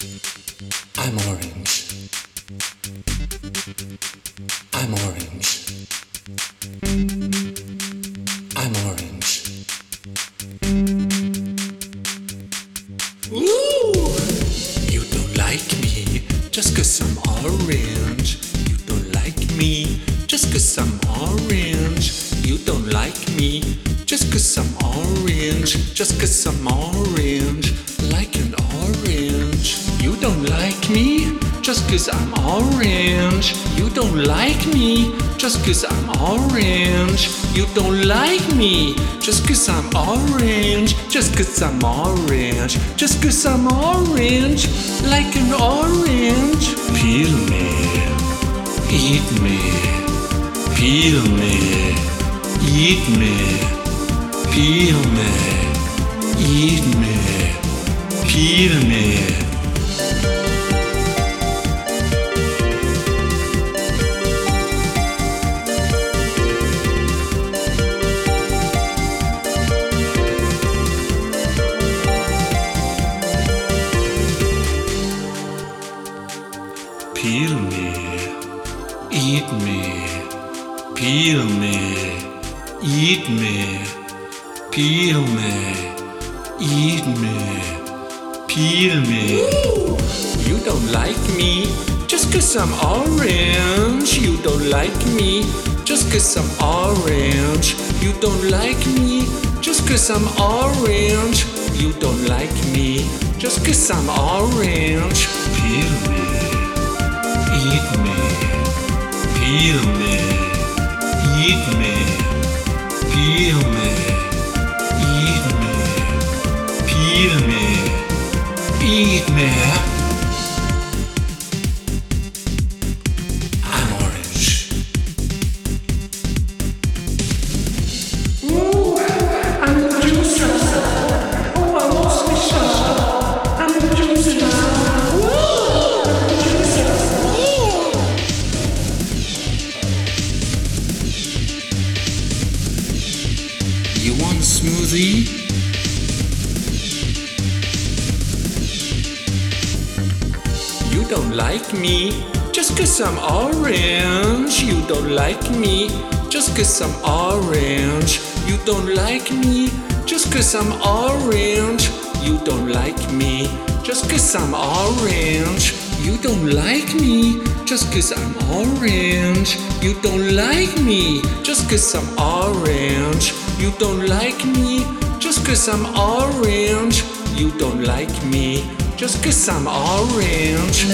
I'm orange. I'm orange. I'm orange. Ooh! You don't like me just cause I'm orange. You don't like me just cause I'm orange. You don't like me just cause I'm orange. Just cause I'm orange. Don't like me just cause I'm orange. You don't like me just cause I'm orange. You don't like me just cause I'm orange. Just cause I'm orange. Just cause I'm orange. Like an orange. Peel me. Eat me. Peel me. Eat me. Peel me. Eat me. Peel me. Peel me, eat me, peel me, eat me, peel me, eat me, peel me. You don't like me just cause I'm orange. You don't like me just cause I'm orange. You don't like me just cause I'm orange. You don't like me just cause I'm orange. Peel me, eat me, peel me, eat me. You want a smoothie? You don't like me just cause I'm orange. You don't like me just cause I'm orange. You don't like me just cause I'm orange. You don't like me just cause I'm orange. You don't like me just cause I'm orange. You don't like me just cause I'm orange. You don't like me just cause I'm orange. You don't like me just cause I'm orange.